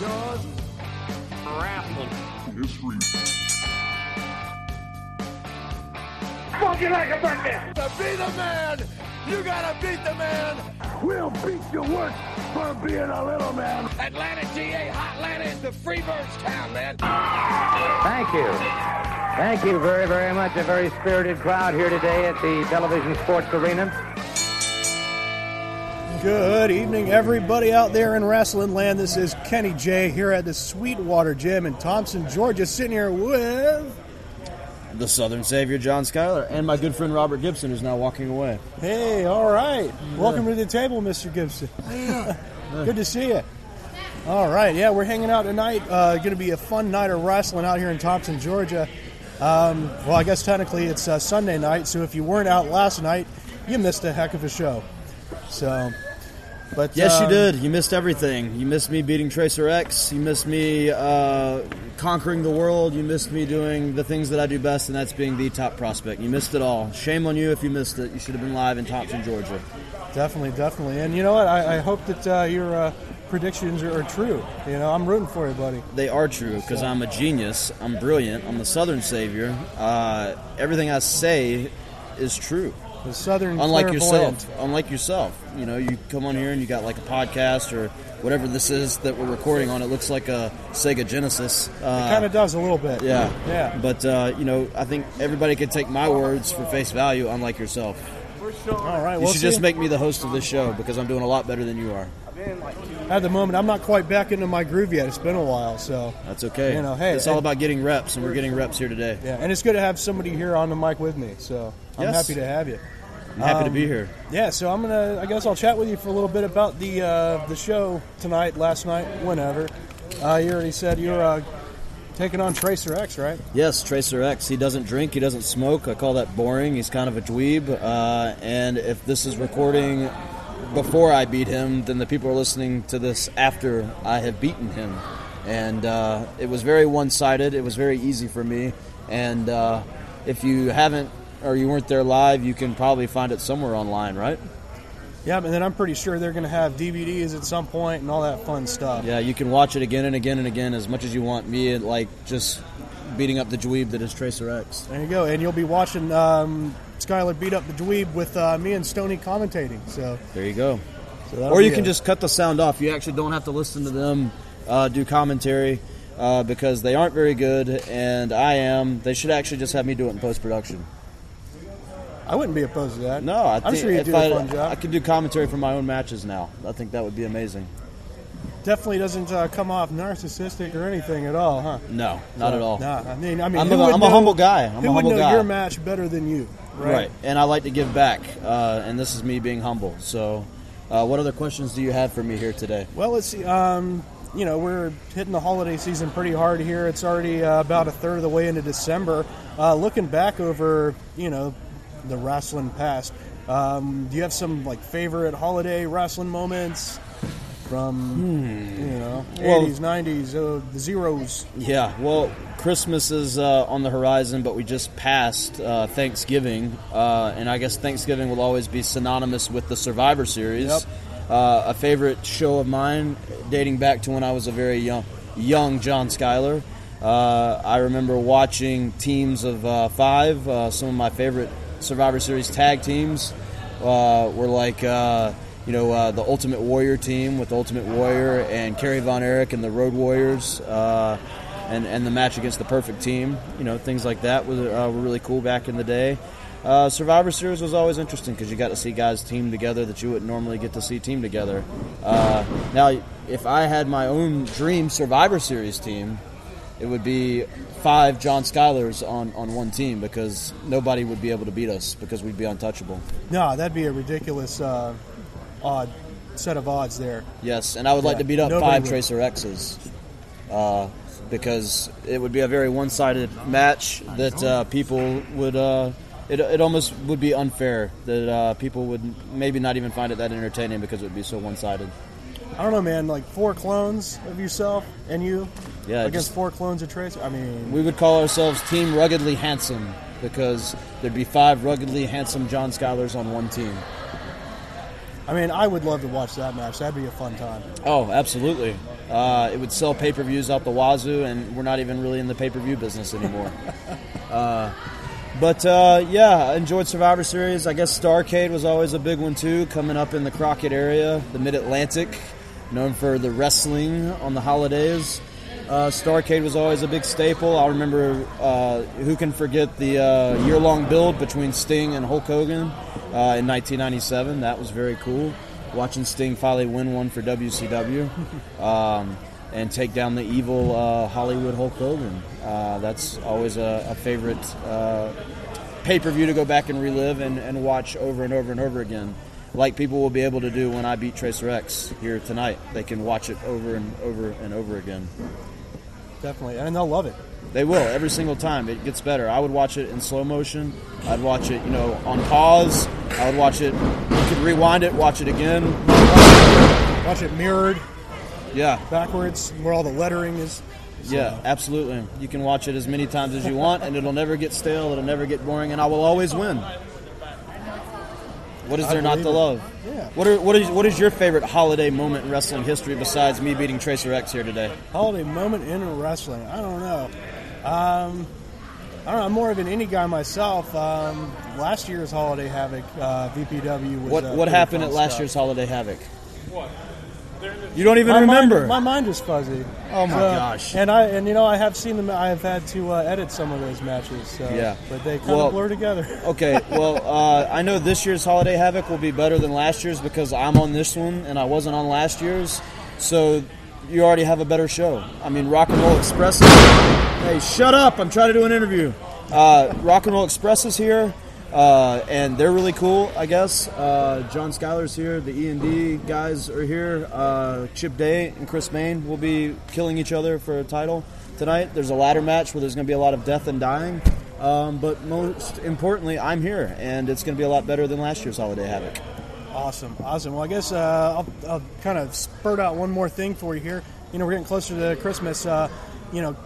Jaws wrestling. Funky like a bucket. To be the man, you gotta beat the man. We'll beat you worse for being a little man. Atlanta, GA, Hotlanta is the Freebirds town, man. Thank you. Thank you very, very much. A very spirited crowd here today at the Television Sports Arena. Good evening, everybody out there in wrestling land. This is Kenny J here at the Sweetwater Gym in Thomson, Georgia, sitting here with. the Southern Savior, John Skyler, and my good friend Robert Gibson, who's now walking away. Hey, all right. Welcome to the table, Mr. Gibson. Good to see you. All right, yeah, we're hanging out tonight. Uh, going to be a fun night of wrestling out here in Thomson, Georgia. Um, well, I guess technically it's uh, Sunday night, so if you weren't out last night, you missed a heck of a show. So, but Yes, you um, did. You missed everything. You missed me beating Tracer X. You missed me uh, conquering the world. You missed me doing the things that I do best, and that's being the top prospect. You missed it all. Shame on you if you missed it. You should have been live in Thomson, Georgia. Definitely, definitely. And you know what? I, I hope that uh, your uh, predictions are, are true. You know, I'm rooting for you, buddy. They are true because I'm a genius. I'm brilliant. I'm the Southern Savior. Uh, everything I say is true. The Southern unlike yourself unlike yourself you know you come on here and you got like a podcast or whatever this is that we're recording on it looks like a sega genesis It uh, kind of does a little bit. yeah Yeah. but uh, you know i think everybody can take my words for face value unlike yourself All right. you Well, should just make me the host of this show because i'm doing a lot better than you are at the moment, I'm not quite back into my groove yet. It's been a while, so that's okay You know, hey, it's all about getting reps and we're getting reps here today yeah. And it's good to have somebody here on the mic with me. So I'm Yes. happy to have you. I'm happy to Um, be here Yeah. So I'm gonna. I guess I'll chat with you for a little bit about the uh, the show tonight, last night, whenever. Uh, you already said you're uh, taking on Tracer X, right? Yes, Tracer X. He doesn't drink. He doesn't smoke. I call that boring. He's kind of a dweeb. Uh, and if this is recording before I beat him, then the people are listening to this after I have beaten him. And uh, it was very one-sided. It was very easy for me. And uh, if you haven't or you weren't there live, you can probably find it somewhere online, right? Yeah. And then I'm pretty sure they're gonna have DVDs at some point and all that fun stuff. Yeah, you can watch it again and again and again as much as you want. Me, like just beating up the dweeb that is Tracer X. There you go. And you'll be watching um, Skyler beat up the dweeb with uh, me and Stoney commentating. So, There you go. so or you can just cut the sound off. You actually don't have to listen to them uh, do commentary uh, because they aren't very good, and I am. They should actually just have me do it in post production. I wouldn't be opposed to that. No, I I'm think sure you if do I, a fun job. I could do commentary for my own matches now. I think that would be amazing. Definitely doesn't uh, come off narcissistic or anything at all, huh? No, not at all. Nah, I mean, I mean, I'm a- I'm a humble guy. I'm who a would know guy. your match better than you? Right. Right, and I like to give back, uh, and this is me being humble. So, uh, what other questions do you have for me here today? Well, let's see. Um, you know, we're hitting the holiday season pretty hard here. It's already uh, about a third of the way into December. Uh, looking back over, you know, the wrestling past, um, do you have some like favorite holiday wrestling moments from you know Hmm. Eighties, nineties, uh, the zeros? Yeah, well, Christmas is uh, on the horizon, but we just passed uh, Thanksgiving, uh, and I guess Thanksgiving will always be synonymous with the Survivor Series. Yep. Uh, a favorite show of mine, dating back to when I was a very young, young John Skyler. Uh, I remember watching teams of uh, five. Uh, some of my favorite Survivor Series tag teams uh, were like. Uh, you know, uh, the Ultimate Warrior team with Ultimate Warrior and Kerry Von Erich and the Road Warriors, uh, and, and the match against the Perfect Team. You know, things like that were, uh, were really cool back in the day. Uh, Survivor Series was always interesting because you got to see guys team together that you wouldn't normally get to see team together. Now, if I had my own dream Survivor Series team, it would be five John Skyler's on, on one team because nobody would be able to beat us because we'd be untouchable. No, that'd be a ridiculous uh, odd set of odds there. Yes, and I would like to beat up five would. Tracer X's uh, because it would be a very one-sided match that uh, people would. Uh, it, it almost would be unfair that uh, people would maybe not even find it that entertaining because it would be so one-sided. I don't know, man. Like four clones of yourself and you Yeah, against just- four clones of Tracer. I mean, We would call ourselves Team Ruggedly Handsome because there'd be five ruggedly handsome John Skyler's on one team. I mean, I would love to watch that match. That'd be a fun time. Oh, absolutely. Uh, it would sell pay per views out the wazoo, and we're not even really in the pay per view business anymore. uh, but uh, yeah, I enjoyed Survivor Series. I guess Starcade was always a big one too, coming up in the Crockett area, the Mid Atlantic, known for the wrestling on the holidays. Uh, Starcade was always a big staple. I remember uh, who can forget the uh, year long build between Sting and Hulk Hogan uh, in 1997. That was very cool. Watching Sting finally win one for WCW um, and take down the evil uh, Hollywood Hulk Hogan. Uh, that's always a, a favorite pay per view to go back and relive and, and watch over and over and over again like people will be able to do when I beat Tracer X here tonight. They can watch it over and over and over again definitely, and they'll love it. They will every single time. It gets better. I would watch it in slow motion. I'd watch it, you know, on pause. I would watch it. You could rewind it, watch it again. Watch it mirrored. Yeah. Backwards, where all the lettering is. So. Yeah, absolutely. You can watch it as many times as you want, and it'll never get stale. It'll never get boring, and I will always win. What is there not to love? Yeah. What are what is what is your favorite holiday moment in wrestling history besides me beating Tracer X here today? Holiday moment in wrestling? I don't know. Um, I don't know. I'm more of an indie guy myself. Um, last year's Holiday Havoc uh, VPW was. What uh, what happened at last stuff. year's Holiday Havoc? What? You don't even my remember. Mind, my mind is fuzzy. Oh my gosh! And I and you know I have seen them. I have had to uh, edit some of those matches. So, yeah, but they kind well, of blur together. okay, well uh, I know this year's Holiday Havoc will be better than last year's because I'm on this one and I wasn't on last year's. So you already have a better show. I mean, Rock and Roll Express. Is, hey, shut up! I'm trying to do an interview. Uh, Rock and Roll Express is here. Uh, and they're really cool, I guess. Uh, John Skyler's here. The E and D guys are here. Uh, Chip Day and Chris Main will be killing each other for a title tonight. There's a ladder match where there's going to be a lot of death and dying. Um, but most importantly, I'm here, and it's going to be a lot better than last year's Holiday Havoc. Awesome, awesome. Well, I guess uh, I'll, I'll, kind of spurt out one more thing for you here. You know, we're getting closer to Christmas. Uh, you know,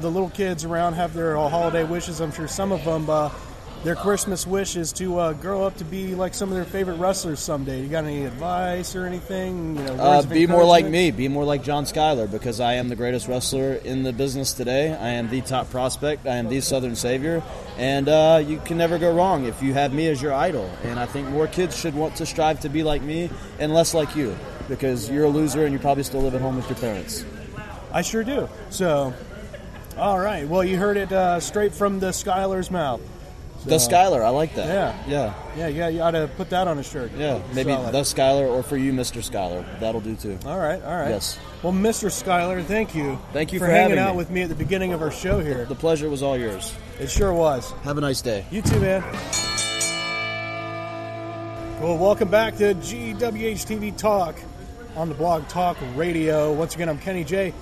the little kids around have their holiday wishes. I'm sure some of them uh, their Christmas wish is to uh, grow up to be like some of their favorite wrestlers someday. You got any advice or anything? You know, uh, be more like me. Be more like John Skyler because I am the greatest wrestler in the business today. I am the top prospect. I am the Southern Savior, and uh, you can never go wrong if you have me as your idol. And I think more kids should want to strive to be like me and less like you because you're a loser and you probably still live at home with your parents. I sure do. So, all right. Well, you heard it uh, straight from the Skyler's mouth. The Skyler, I like that. Yeah, yeah, yeah. Yeah, you ought to put that on a shirt. Yeah, maybe Solid. the Skyler, or for you, Mr. Skyler. That'll do too. All right, all right. Yes. Well, Mr. Skyler, thank you. Thank you for, for hanging out me. with me at the beginning of our show here. The pleasure was all yours. It sure was. Have a nice day. You too, man. Well, welcome back to GWH TV Talk on the Blog Talk Radio. Once again, I'm Kenny J.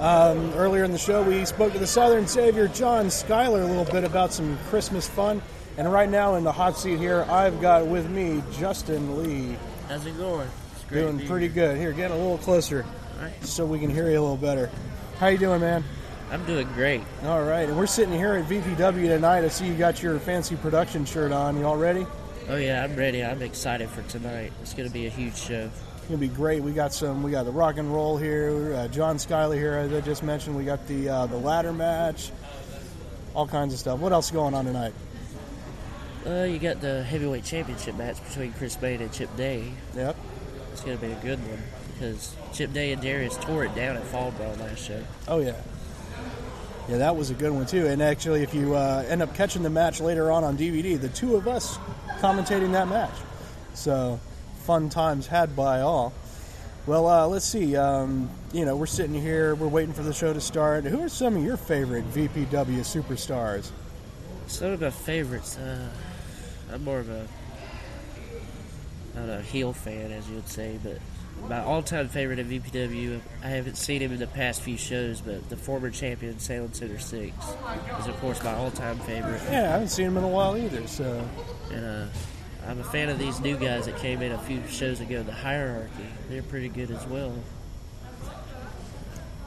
Um, earlier in the show, we spoke to the Southern Savior, John Skyler, a little bit about some Christmas fun. And right now in the hot seat here, I've got with me Justin Lee. How's it going? Doing pretty here. good. Here, get a little closer right. so we can hear you a little better. How you doing, man? I'm doing great. All right, and we're sitting here at VPW tonight. I see you got your fancy production shirt on. You all ready? Oh yeah, I'm ready. I'm excited for tonight. It's going to be a huge show. It's gonna be great. We got some. We got the rock and roll here. Uh, John Skyler here, as I just mentioned. We got the uh, the ladder match. All kinds of stuff. What else is going on tonight? Uh, you got the heavyweight championship match between Chris Bain and Chip Day. Yep. It's going to be a good one because Chip Day and Darius tore it down at Fall Brawl last show. Oh yeah. Yeah, that was a good one too. And actually, if you uh, end up catching the match later on on DVD, the two of us commentating that match. So fun times had by all. Well, uh, let's see. Um, you know, we're sitting here, we're waiting for the show to start. Who are some of your favorite VPW superstars? Some of my favorites. Uh, I'm more of a not a heel fan, as you would say, but my all-time favorite at VPW. I haven't seen him in the past few shows, but the former champion Salem Center Six is, of course, my all-time favorite. Yeah, I haven't seen him in a while either. So, and uh, I'm a fan of these new guys that came in a few shows ago. The Hierarchy, they're pretty good as well.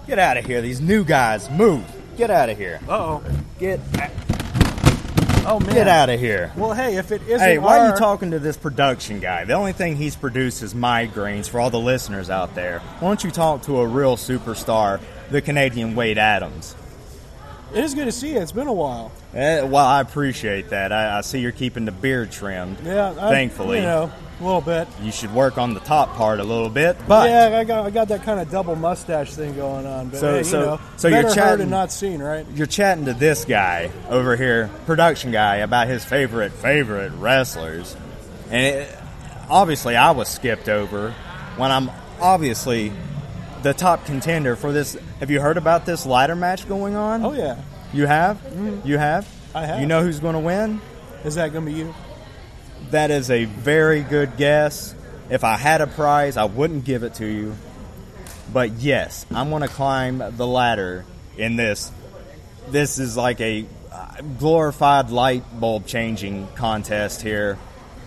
Get out of here, these new guys. Move. Get out of here. uh oh, Get. Oh man. Get out of here. Well, hey, if it isn't Hey, why are you talking to this production guy? The only thing he's produced is migraines for all the listeners out there. Why don't you talk to a real superstar, the Canadian Wade Adams? It is good to see you. It's been a while. Eh, well, I appreciate that. I, I see you're keeping the beard trimmed. Yeah, I, Thankfully. you know, a little bit. You should work on the top part a little bit, but yeah, I got I got that kind of double mustache thing going on. But So- hey, so- you know, so you're chatting- and not seen, right? you're chatting to this guy over here, production guy, about his favorite favorite wrestlers, and it, obviously I was skipped over when I'm obviously the top contender for this. Have you heard about this ladder match going on? Oh yeah, You have? Mm-hmm. You have? I have. You know who's going to win? is that gonna be you? That is a very good guess. If I had a prize, I wouldn't give it to you. But yes, I'm going to climb the ladder in this. This is like a uh, glorified light bulb changing contest here.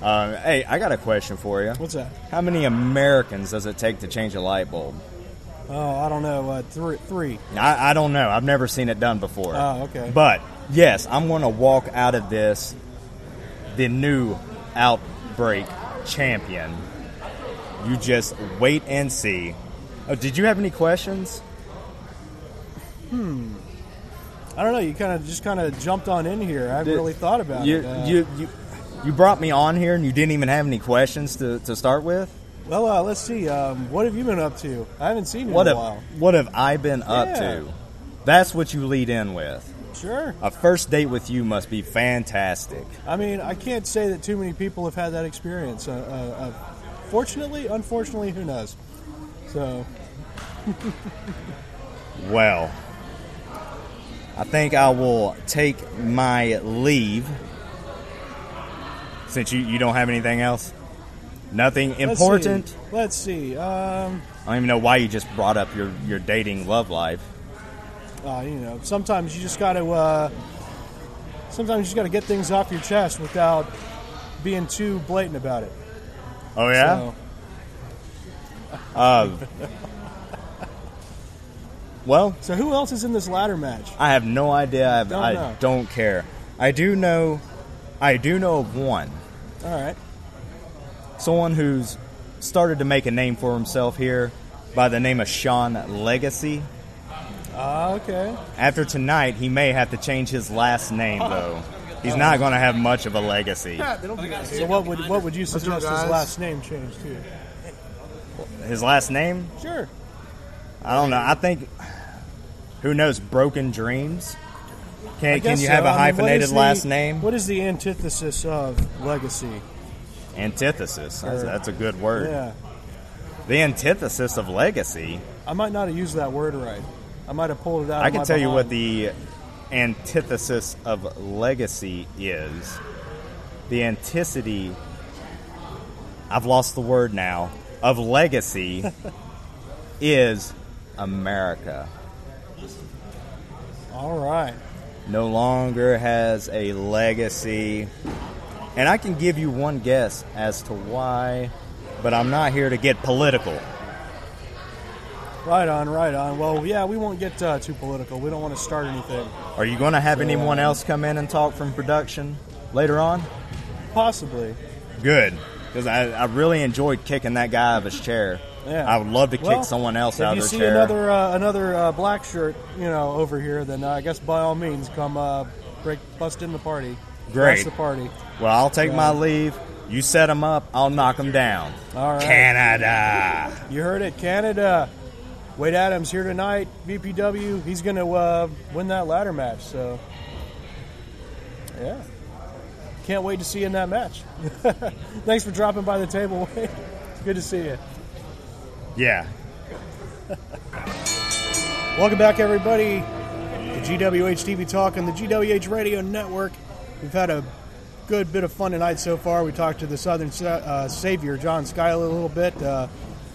Uh, hey, I got a question for you. What's that? How many Americans does it take to change a light bulb? Oh, I don't know. Uh, three, three. I, I don't know. I've never seen it done before. Oh, okay. But yes, I'm going to walk out of this the new Outbreak champion. You just wait and see. Oh, did you have any questions? Hmm. I don't know. You kind of just kind of jumped on in here. I haven't Did- really thought about you, it. Uh, you, you, you brought me on here and you didn't even have any questions to, to start with? well, uh, let's see. Um, what have you been up to? I haven't seen you What in a have, while. what have I been up Yeah. to? That's what you lead in with. Sure. A first date with you must be fantastic. I mean, I can't say that too many people have had that experience. Uh, uh, uh, fortunately, unfortunately, who knows? So, Well, I think I will take my leave since you, you don't have anything else. Nothing let's important. see. Let's see. Um, I don't even know why you just brought up your, your dating love life. Uh, you know, sometimes you just got to. Uh, sometimes you just got to get things off your chest without being too blatant about it. Oh yeah. So, Well, so who else is in this ladder match? I have no idea. I, have, Don't I don't care. I do know. I do know of one. All right. Someone who's started to make a name for himself here by the name of Sean Legacy. Ah, okay. After tonight, he may have to change his last name, though. He's not going to have much of a legacy. So what would what would you suggest his last name change to? His last name? Sure. I don't know. I think. Who knows? Broken Dreams? I Can, can guess you so. have a I mean, what hyphenated is the- last name? What is the antithesis of legacy? Antithesis. That's, that's a good word. Yeah. The antithesis of legacy. I might not have used that word right. I might have pulled it out. I can tell you what the antithesis of legacy is. The antithesis, I've lost the word now, of legacy is America. All right. No longer has a legacy. And I can give you one guess as to why, but I'm not here to get political. Right on, right on. Well, yeah, we won't get uh, too political. We don't want to start anything. Are you going to have So, anyone else come in and talk from production later on? Possibly. Good, because I, I really enjoyed kicking that guy out of his chair. Yeah. I would love to kick Well, someone else if out you of see their chair. another uh, another uh, black shirt, you know, over here, then uh, I guess by all means, come uh, break, bust in the party. Great. Bust the party. well, I'll take my leave. You set him up, I'll knock him down. All right. Canada. You heard it, Canada. Wade Adams here tonight, VPW. He's going to uh, win that ladder match. So, yeah, can't wait to see you in that match. Thanks for dropping by the table, Wade. Good to see you. Yeah. Welcome back, everybody, to GWH TV Talk and the GWH Radio Network. We've had a good bit of fun tonight so far. We talked to the Southern uh, Savior, John Skyler, a little bit. Uh,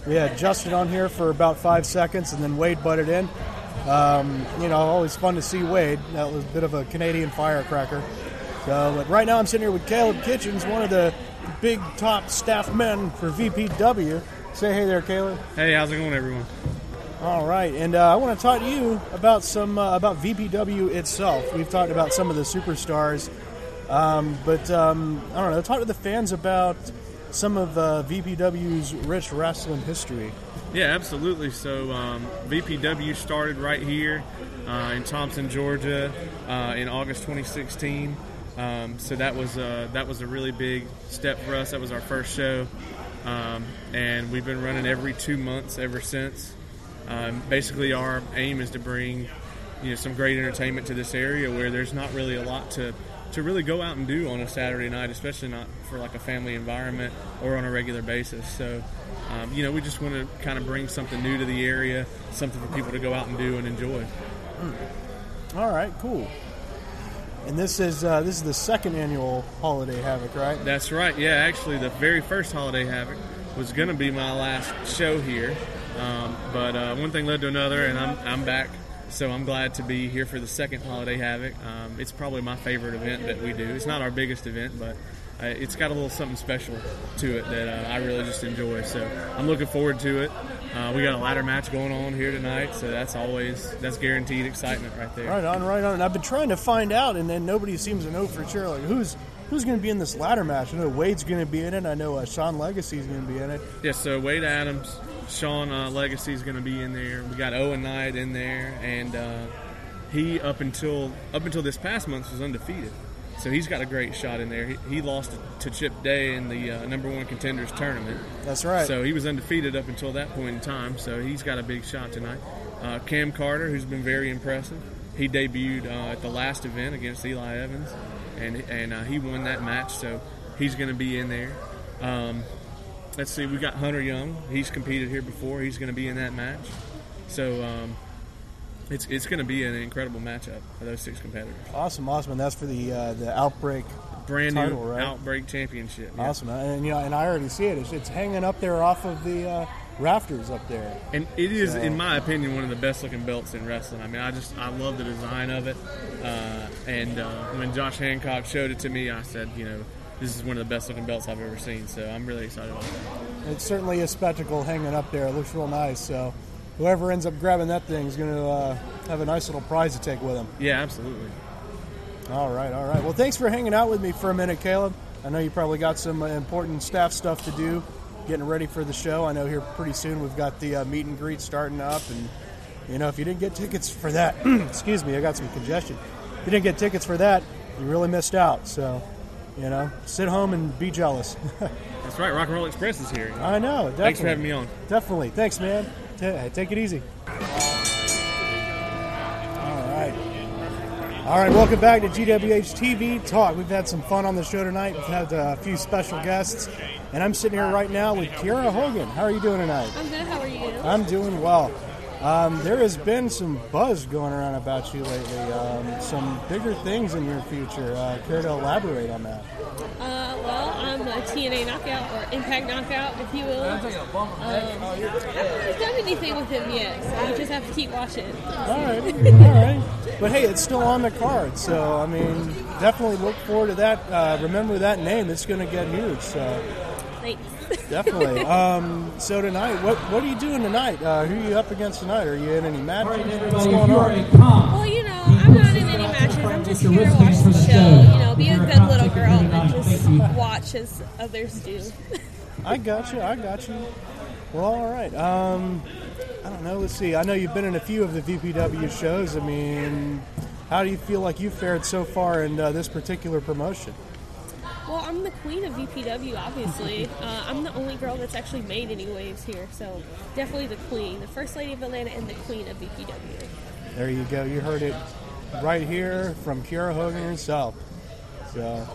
we had Justin on here for about five seconds, and then Wade butted in. Um, you know, always fun to see Wade. That was a bit of a Canadian firecracker. So, but right now I'm sitting here with Caleb Kitchens, one of the big top staff men for VPW. Say hey there, Caleb. Hey, how's it going, everyone? All right, and uh, I want to talk to you about some uh, about VPW itself. We've talked about some of the superstars Um, but um, I don't know. Talk to the fans about some of uh, VPW's rich wrestling history. Yeah, absolutely. So um, VPW started right here uh, in Thomson, Georgia, uh, in August 2016. Um, so that was uh, that was a really big step for us. That was our first show, um, and we've been running every two months ever since. Um, basically, our aim is to bring you know some great entertainment to this area where there's not really a lot to to really go out and do on a Saturday night, especially not for like a family environment or on a regular basis. So, um, you know, we just want to kind of bring something new to the area, something for people to go out and do and enjoy. All right, cool. And this is uh, this is the second annual Holiday Havoc, right? That's right. Yeah, actually, the very first Holiday Havoc was going to be my last show here, um, but uh, one thing led to another, and I'm I'm back. So I'm glad to be here for the second Holiday Havoc. Um, it's probably my favorite event that we do. It's not our biggest event, but uh, it's got a little something special to it that uh, I really just enjoy. So I'm looking forward to it. Uh, we got a ladder match going on here tonight, so that's always that's guaranteed excitement right there. Right on, right on. And I've been trying to find out, and then nobody seems to know for sure. Like who's who's going to be in this ladder match? I know Wade's going to be in it. I know uh, Sean Legacy's going to be in it. Yeah, so Wade Adams, Sean uh, Legacy is going to be in there. We got Owen Knight in there, and uh, he up until up until this past month was undefeated. So he's got a great shot in there. He, he lost to Chip Day in the uh, number one contenders tournament. That's right. So he was undefeated up until that point in time. So he's got a big shot tonight. Uh, Cam Carter, who's been very impressive, he debuted uh, at the last event against Eli Evans, and and uh, he won that match. So he's going to be in there. Um, let's see, we got Hunter Young. He's competed here before. He's going to be in that match. So um, it's it's going to be an incredible matchup for those six competitors. Awesome, awesome. And that's for the uh, the Outbreak Brand title, new right? Outbreak Championship. yeah. Awesome, and you know, and I already see it. It's, it's hanging up there off of the uh, rafters up there. And it is, So- in my opinion, one of the best looking belts in wrestling. I mean, I just I love the design of it. Uh, and uh, when Josh Hancock showed it to me, I said, you know, this is one of the best looking belts I've ever seen. So I'm really excited about that. It's certainly a spectacle hanging up there. It looks real nice. So whoever ends up grabbing that thing is going to uh, have a nice little prize to take with them. Yeah, absolutely. All right, all right. Well, thanks for hanging out with me for a minute, Caleb. I know you probably got some uh, important staff stuff to do, getting ready for the show. I know here pretty soon we've got the uh, meet and greet starting up, and you know if you didn't get tickets for that, excuse me, I got some congestion. If you didn't get tickets for that, you really missed out. So, you know, sit home and be jealous. That's right. Rock and Roll Express is here. I know. Definitely. Thanks for having me on. Definitely. Thanks, man. Ta take it easy. All right. All right, welcome back to GWH TV Talk. We've had some fun on the show tonight. We've had uh, a few special guests, and I'm sitting here right now with Kiera Hogan. How are you doing tonight? I'm good. How are you? I'm doing well. Um, there has been some buzz going around about you lately. Um, some bigger things in your future. Uh, care to elaborate on that? Uh, well, I'm a TNA knockout or Impact knockout, if you will. Um, I haven't really done anything with him yet, so you just have to keep watching. All right, all right. But hey, it's still on the card, so I mean, definitely look forward to that. Uh, remember that name; it's going to get huge. So Thanks. definitely. um, so tonight, what what are you doing tonight? Uh, who are you up against tonight? Are you in any matches? What's going on? Well, you know, I'm not in any matches. I'm just here to watch the show. You know, be a good little girl and just watch as others do. I got you. I got you. Well, all right. Um, I don't know. Let's see. I know you've been in a few of the VPW shows. I mean, how do you feel like you fared so far in uh, this particular promotion? Well, I'm the queen of VPW, obviously. Uh, I'm the only girl that's actually made any waves here, so definitely the queen, the first lady of Atlanta, and the queen of VPW. There you go. You heard it right here from Kiera Hogan herself. So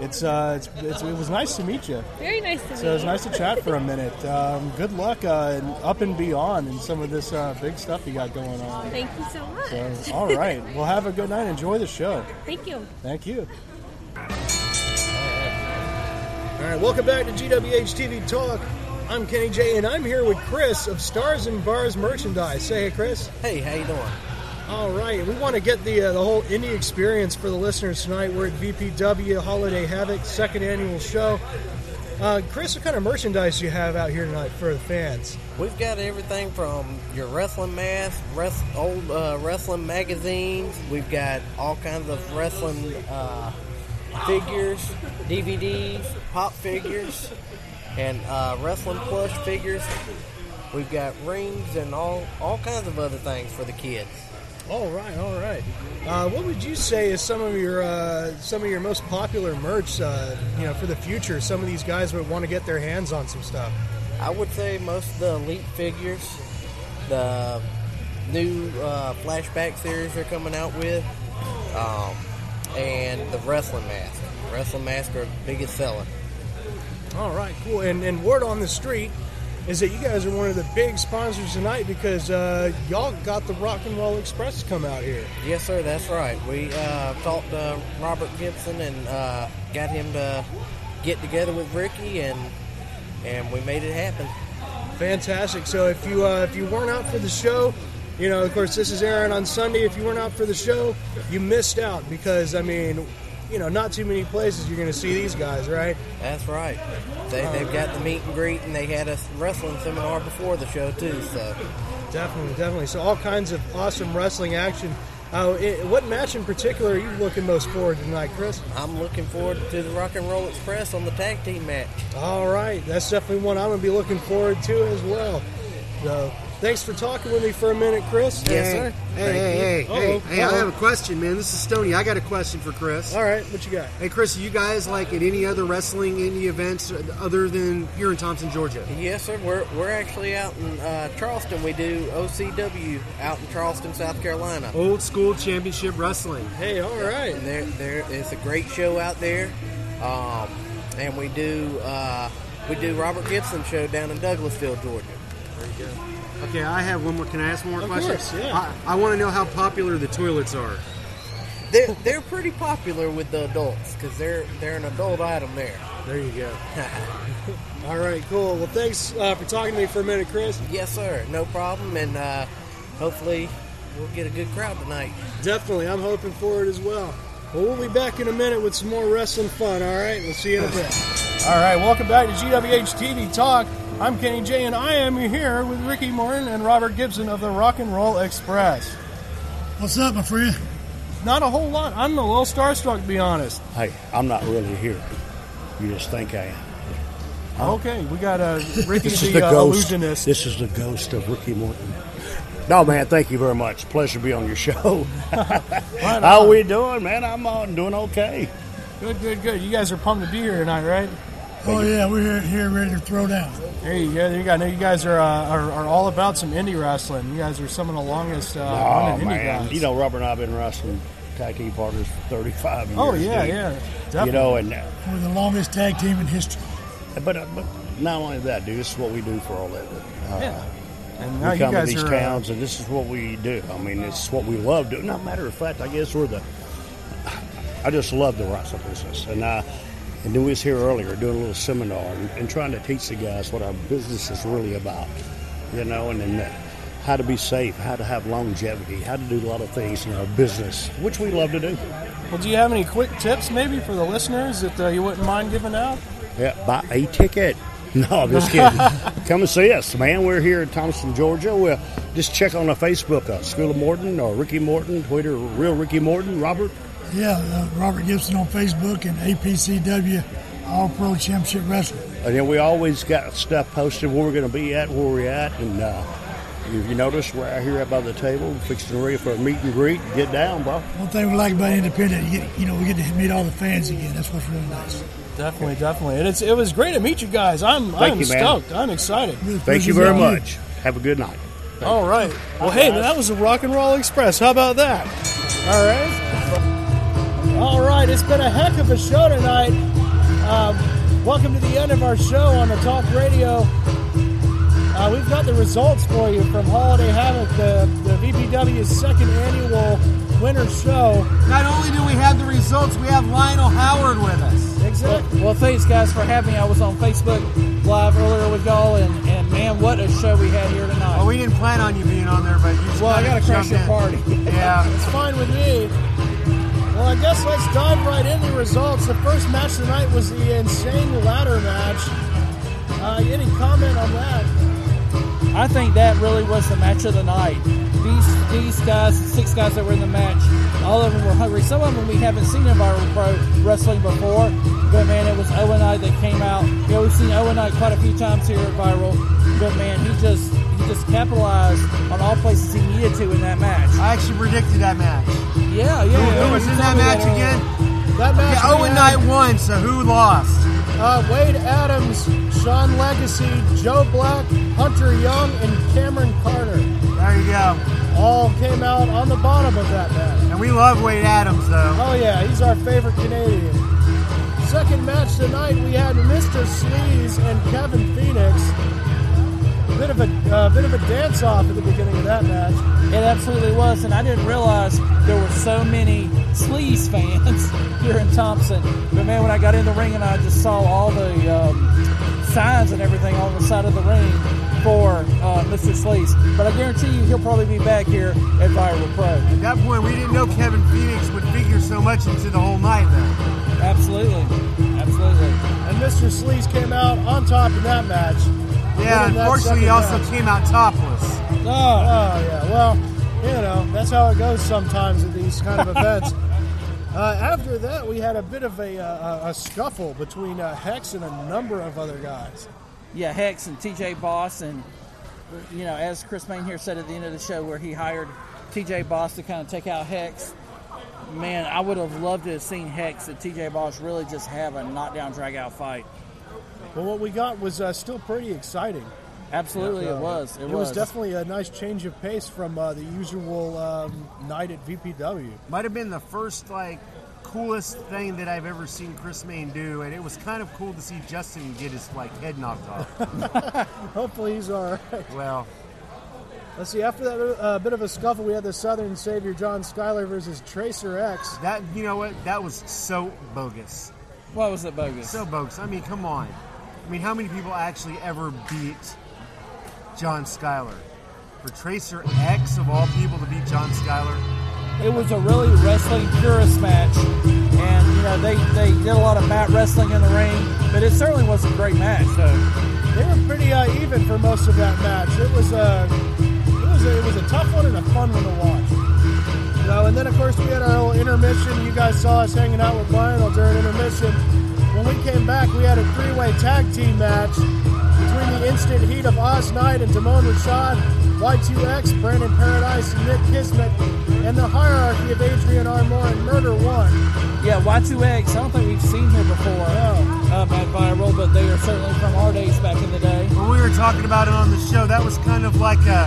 it's, uh, it's, it's it was nice to meet you. Very nice to meet you. So it was nice to chat for a minute. Um, good luck uh, and up and beyond in some of this uh, big stuff you got going on. Thank you so much. So, all right. Well, have a good night. Enjoy the show. Thank you. Thank you. All right, welcome back to GWH TV Talk. I'm Kenny J, and I'm here with Chris of Stars and Bars Merchandise. Say hey, Chris. Hey, how you doing? All right, we want to get the uh, the whole indie experience for the listeners tonight. We're at VPW Holiday Havoc, second annual show. Uh, Chris, what kind of merchandise do you have out here tonight for the fans? We've got everything from your wrestling mask, rest, old uh, wrestling magazines. We've got all kinds of wrestling uh, figures, DVDs, pop figures, and uh, wrestling plush figures. We've got rings and all all kinds of other things for the kids. All right, all right. Uh, what would you say is some of your uh, some of your most popular merch? Uh, you know, for the future, some of these guys would want to get their hands on some stuff. I would say most of the elite figures, the new uh, flashback series they're coming out with, um, and the wrestling mask. Wrestling mask are the biggest seller. All right, cool. And, and word on the street is that you guys are one of the big sponsors tonight because uh, y'all got the Rock and Roll Express to come out here. Yes, sir. That's right. We uh, talked to Robert Gibson and uh, got him to get together with Ricky, and and we made it happen. Fantastic. So if you uh, if you weren't out for the show, you know, of course, this is Aaron on Sunday. If you weren't out for the show, you missed out because I mean, you know, not too many places you're going to see these guys, right? That's right. They, they've got the meet and greet, and they had a wrestling seminar before the show too. So Definitely, definitely. So all kinds of awesome wrestling action. Uh, it, what match in particular are you looking most forward to tonight, Chris? I'm looking forward to the Rock and Roll Express on the tag team match. All right, that's definitely one I'm going to be looking forward to as well. So, thanks for talking with me for a minute, Chris. Yes, sir. Hey, Thank hey, you. hey, hey, hey! I have a question, man. This is Stoney. I got a question for Chris. All right, what you got? Hey, Chris, are you guys like at any other wrestling, any events other than here in Thomson, Georgia? Yes, sir. We're, we're actually out in uh, Charleston. We do OCW out in Charleston, South Carolina. Old school championship wrestling. Hey, all right. And there, there is a great show out there. Um, and we do uh, we do Robert Gibson show down in Douglasville, Georgia. There you go. Okay, I have one more. Can I ask one more Of question? course, yeah. I, I want to know how popular the toilets are. They're they're pretty popular with the adults because they're they're an adult item there. There you go. All right, cool. Well, thanks uh, for talking to me for a minute, Chris. Yes, sir. No problem. And uh, hopefully we'll get a good crowd tonight. Definitely, I'm hoping for it as well. Well, we'll be back in a minute with some more wrestling fun, all right? We'll see you in a bit. All right, welcome back to GWH TV Talk. I'm Kenny J, and I am here with Ricky Morton and Robert Gibson of the Rock and Roll Express. What's up, my friend? Not a whole lot. I'm a little starstruck, to be honest. Hey, I'm not really here. You just think I am. Okay, we got uh, Ricky this the, is the uh, ghost. illusionist. This is the ghost of Ricky Morton. No, man, thank you very much. Pleasure to be on your show. Right How on. we doing, man? I'm uh, doing okay. Good, good, good. You guys are pumped to be here tonight, right? Oh, yeah, we're here, here ready to throw down. There you go. There you go. I know you guys are, uh, are are all about some indie wrestling. You guys are some of the longest uh, oh, running indie man. guys. You know, Robert and I have been wrestling tag team partners for 35 years. Oh, yeah, dude. yeah, You know, and We're the longest tag team in history. but, uh, but not only that, dude, this is what we do for a living. Uh, Yeah. And now we you come to these are, uh, towns, and this is what we do. I mean, it's what we love doing. Not matter of fact, I guess we're the. I just love the wrestling business, and I and then we was here earlier doing a little seminar and, and trying to teach the guys what our business is really about, you know, and then how to be safe, how to have longevity, how to do a lot of things in our business, which we love to do. Well, do you have any quick tips maybe for the listeners that uh, you wouldn't mind giving out? Yeah, buy a ticket. No, I'm just kidding. Come and see us, man. We're here in Thomson, Georgia. We'll just check on the Facebook, uh, School of Morton or Ricky Morton, Twitter, Real Ricky Morton, Robert. Yeah, uh, Robert Gibson on Facebook and APCW All Pro Championship Wrestling. And then we always got stuff posted where we're going to be at, where we're at. And uh, if you notice, we're out here by the table, fixing ready for a meet and greet. Get down, bro. One thing we like about Independent, you, get, you know, we get to meet all the fans again. That's what's really nice. Definitely, definitely. And it's it was great to meet you guys. I'm Thank I'm you, man. stoked. I'm excited. Thank you very much. Have a good night. All right. Well, hey, man, that was the Rock and Roll Express. How about that? All right. All right. It's been a heck of a show tonight. Um, welcome to the end of our show on the Talk Radio. Uh, we've got the results for you from Holiday Havoc, the, the VPW's second annual winter show. Not only do we have the results, we have Lionel Howard with us. Exactly. Well, thanks, guys, for having me. I was on Facebook Live earlier with y'all, and, and man, what a show we had here tonight. Well, we didn't plan on you being on there, but you just Well, I gotta crash your in. party. Yeah. It's fine with me. Well, I guess let's dive right into the results. The first match tonight was the insane ladder match. Uh, any comment on that? I think that really was the match of the night. These these guys, six guys that were in the match, all of them were hungry. Some of them we haven't seen in Viral Pro wrestling before, but man, it was Owen I that came out. You know, we've seen Owen I quite a few times here at Viral, but man, he just just capitalized on all places he needed to in that match. I actually predicted that match. Yeah, yeah. Who, who was in that match earlier. again? That match. Yeah, we Owen had, Knight won, so who lost? Uh, Wade Adams, Sean Legacy, Joe Black, Hunter Young, and Cameron Carter. There you go. All came out on the bottom of that match. And we love Wade Adams, though. Oh yeah, he's our favorite Canadian. Second match tonight, we had Mr. Sleaze and Kevin Phoenix. Bit of a uh, bit of a dance off at the beginning of that match. It absolutely was, and I didn't realize there were so many Sleaze fans here in Thomson. But man, when I got in the ring and I just saw all the um, signs and everything on the side of the ring for uh, Mr. Sleaze. But I guarantee you, he'll probably be back here at Viral Pro. At that point, we didn't know Kevin Phoenix would figure so much into the whole night, though. Absolutely, absolutely. And Mr. Sleaze came out on top in that match. Yeah, unfortunately, he also match. came out topless. Oh. oh yeah, well, you know that's how it goes sometimes at these kind of events. Uh, after that, we had a bit of a, uh, a scuffle between uh, Hex and a number of other guys. Yeah, Hex and TJ Boss, and you know, as Chris Main here said at the end of the show, where he hired TJ Boss to kind of take out Hex. Man, I would have loved to have seen Hex and TJ Boss really just have a knockdown, drag out fight. Well, what we got was uh, still pretty exciting. Absolutely, it was. It, It, was. definitely a nice change of pace from uh, the usual um, night at VPW. Might have been the first like coolest thing that I've ever seen Chris Main do, and it was kind of cool to see Justin get his like head knocked off. Hopefully, he's all right. well, Let's see. After that uh, bit of a scuffle, we had the Southern Savior John Skyler versus Tracer X. that you know what? That was so bogus. What was it bogus? So bogus. I mean, come on. I mean, how many people actually ever beat John Skyler? For Tracer X of all people to beat John Skyler? It was a really wrestling purist match, and you know they, they did a lot of mat wrestling in the ring, but it certainly was a great match. So They were pretty uh, even for most of that match. It was a it was a, it was a tough one and a fun one to watch. You know, and then of course we had our little intermission. You guys saw us hanging out with Lionel during intermission. When we came back, we had a three-way tag team match between the instant heat of Oz Knight and Damon Rashad, Y2X, Brandon Paradise, and Nick Kismet, and the hierarchy of Adrian Armour and Murder One. yeah, Y2X. I don't think we've seen here before um, at Viral, but they are certainly from our days back in the day. When we were talking about it on the show, that was kind of like a,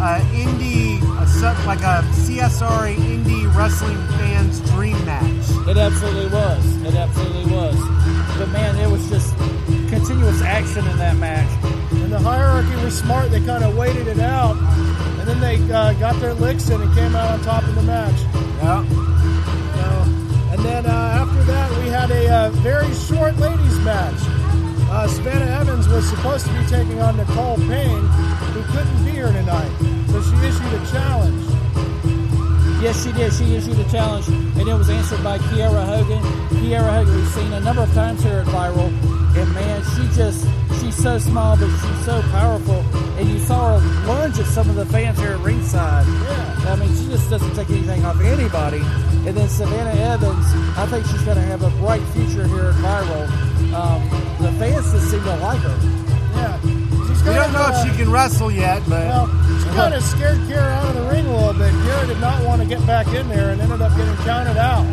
a indie, a, sub- like a CSRA indie wrestling fans' dream match. It absolutely was. It absolutely was. But man, it was just continuous action in that match. And the hierarchy was smart. They kind of waited it out, and then they uh, got their licks in and came out on top of the match. Yeah. So, and then uh, after that, we had a uh, very short ladies match. Uh, Savannah Evans was supposed to be taking on Nicole Payne, who couldn't be here tonight, so she issued a challenge. Yes, she did. She issued a challenge, and it was answered by Kiera Hogan. Kiera Hogan, we've seen a number of times here at Viral, and man, she just, she's so small, but she's so powerful. And you saw her lunge at some of the fans here at ringside. Yeah. I mean, she just doesn't take anything off anybody. And then Savannah Evans, I think she's going to have a bright future here at Viral. Um, the fans just seem to like her. Yeah. She's We don't know uh, if she can wrestle yet, but Well, she kind of scared Kiera out of the ring a little bit. Kiera did not want to get back in there and ended up getting counted out.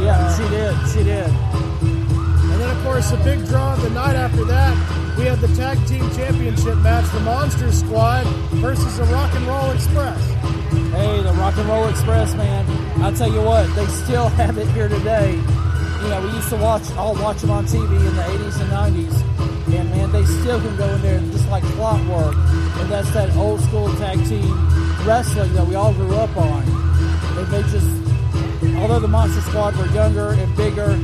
Yeah, she did. She did. And then, of course, the big draw of the night after that, we had the tag team championship match, the Monster Squad versus the Rock and Roll Express. Hey, the Rock and Roll Express, man. I'll tell you what, they still have it here today. You know, we used to watch, all watch them on TV in the 80s and 90s. And they still can go in there just like clockwork. And that's that old school tag team wrestling that we all grew up on. And they just, although the Monster Squad were younger and bigger,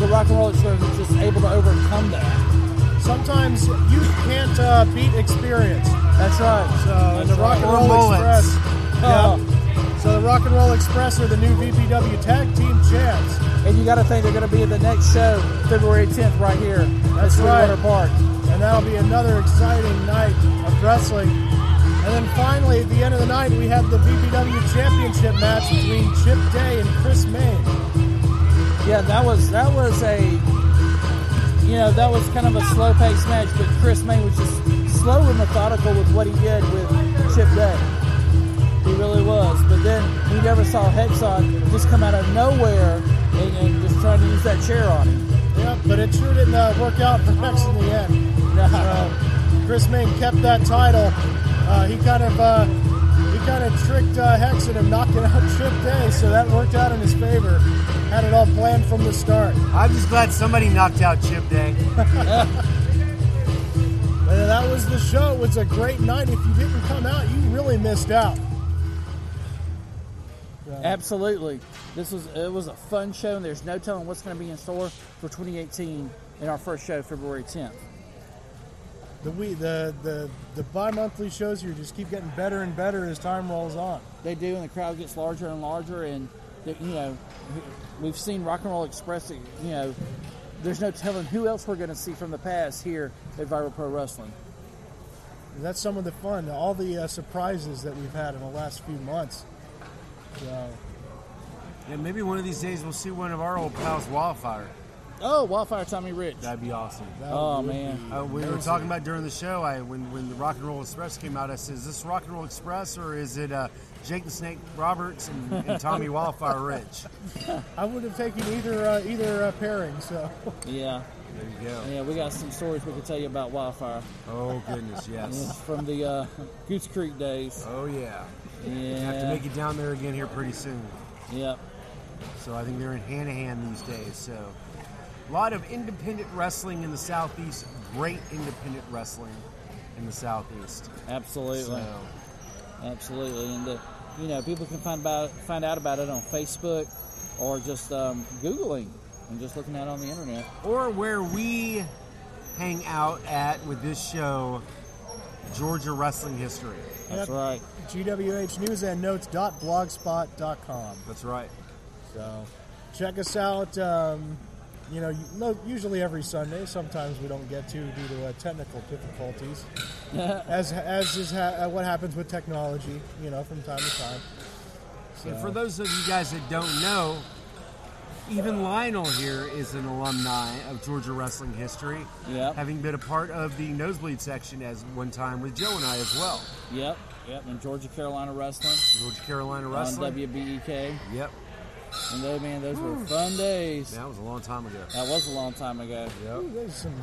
the Rock and Roll Express was just able to overcome that. Sometimes you can't uh, beat experience. That's right. So, and the That's Rock and. Roll bullets. Express. Yeah. So the Rock and Roll Express are the new VPW tag team champs. And you got to think they're going to be at the next show, February 10th, right here. That's at right. Sweetwater Park. And that'll be another exciting night of wrestling. And then finally, at the end of the night, we have the VPW Championship match between Chip Day and Chris Main. Yeah, that was that was a you know that was kind of a slow paced match, but Chris May was just slow and methodical with what he did with Chip Day. He really was. But then we never saw Hexon just come out of nowhere and, and just trying to use that chair on him. Yeah, but it sure didn't uh, work out for Hex in the end. So, Chris Main kept that title. Uh, he kind of uh, he kind of tricked uh, Hex into knocking out Chip Day, so that worked out in his favor. Had it all planned from the start. I'm just glad somebody knocked out Chip Day. And that was the show. It was a great night. If you didn't come out, you really missed out. Absolutely, this was it was a fun show, and there's no telling what's going to be in store for 2018 in our first show, February 10th. The we the the the bi-monthly shows here just keep getting better and better as time rolls on. They do, and the crowd gets larger and larger, and the, you know we've seen Rock and Roll Express. You know, there's no telling who else we're going to see from the past here at Viral Pro Wrestling. That's some of the fun, all the uh, surprises that we've had in the last few months. So, Yeah, maybe one of these days we'll see one of our old pals, Wildfire. Oh, Wildfire Tommy Rich. That'd be awesome. Oh man, Uh, we were talking about during the show. I when when the Rock and Roll Express came out, I said, "Is this Rock and Roll Express or is it uh, Jake the Snake Roberts and, and Tommy Wildfire Rich?" I would have taken either uh, either uh, pairing. So Yeah. There you go. Yeah, we got some stories we could tell you about Wildfire. Oh goodness, yes. Yeah, from the uh, Goose Creek days. Oh yeah. Yeah. You have to make it down there again here pretty soon. Yep. So I think they're in hand to hand these days. So a lot of independent wrestling in the southeast. Great independent wrestling in the southeast. Absolutely. So, Absolutely, and uh, you know people can find about find out about it on Facebook or just um, googling and just looking at it on the internet. or where we hang out at with this show, Georgia Wrestling History. That's right. GWH News and Notes.blogspot.com. That's right. So check us out. Um, you know, usually every Sunday. Sometimes we don't get to due to uh, technical difficulties, as as is ha- uh, what happens with technology. You know, from time to time. And for those of you guys that don't know, even Lionel here is an alumni of Georgia wrestling history. Yep. Having been a part of the nosebleed section as one time with Joe and I as well. Yep, yep, and Georgia Carolina Wrestling. Georgia Carolina Wrestling. On WBEK. Yep. And those man, those were fun days. That was a long time ago. That was a long time ago. Yep. Ooh, there's some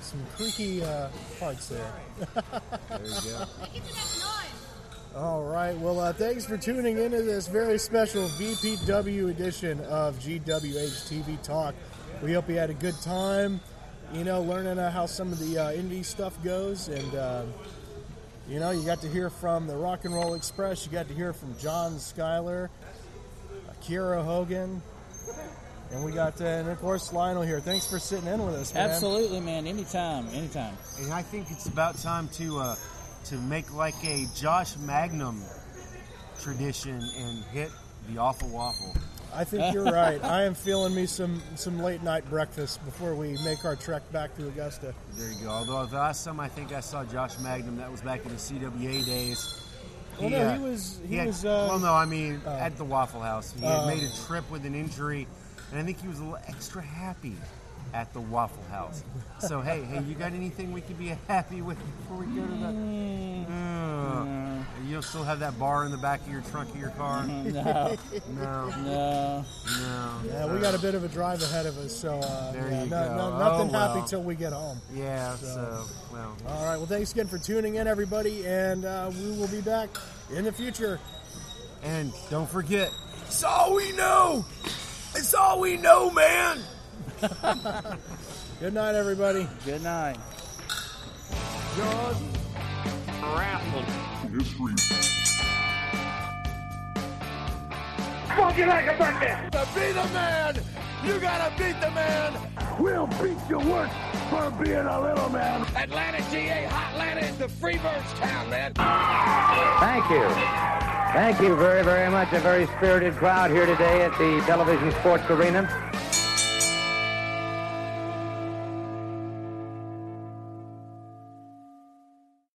some creaky uh, parts there. There you go. All right. Well, uh, thanks for tuning into this very special VPW edition of GWH TV Talk. We hope you had a good time, you know, learning uh, how some of the uh, indie stuff goes. And, uh, you know, you got to hear from the Rock and Roll Express. You got to hear from John Skyler, Kiera Hogan. And we got, uh, and of course, Lionel here. Thanks for sitting in with us, man. Absolutely, man. Anytime, anytime. And I think it's about time to uh, to make like a Josh Magnum tradition and hit the awful waffle. I think you're right. I am feeling me some some late night breakfast before we make our trek back to Augusta. There you go. Although the last time I think I saw Josh Magnum, that was back in the CWA days. Well, no, he uh, was- he had- was, uh, well, no, I mean oh. at the Waffle House. He had uh, made a trip with an injury, and I think he was a little extra happy at the Waffle House. So hey, hey, you got anything we could be happy with before we go to the? Mm. Uh, You'll still have that bar in the back of your trunk of your car? No. no, No. no. Yeah, we got a bit of a drive ahead of us, so uh, There yeah, you no, go. no- nothing Oh, well. happy till we get home. Yeah. So, well. All right. Well, thanks again for tuning in, everybody, and uh, we will be back in the future. And don't forget, it's all we know. It's all we know, man. Good night, everybody. Good night. Jordan Rafflin. History. Funky like a bucket. To be the man, you gotta beat the man. We'll beat your work for being a little man. Atlanta, GA, Hotlanta is the Freebirds town, man. Thank you. Thank you very, very much. A very spirited crowd here today at the Television Sports Arena.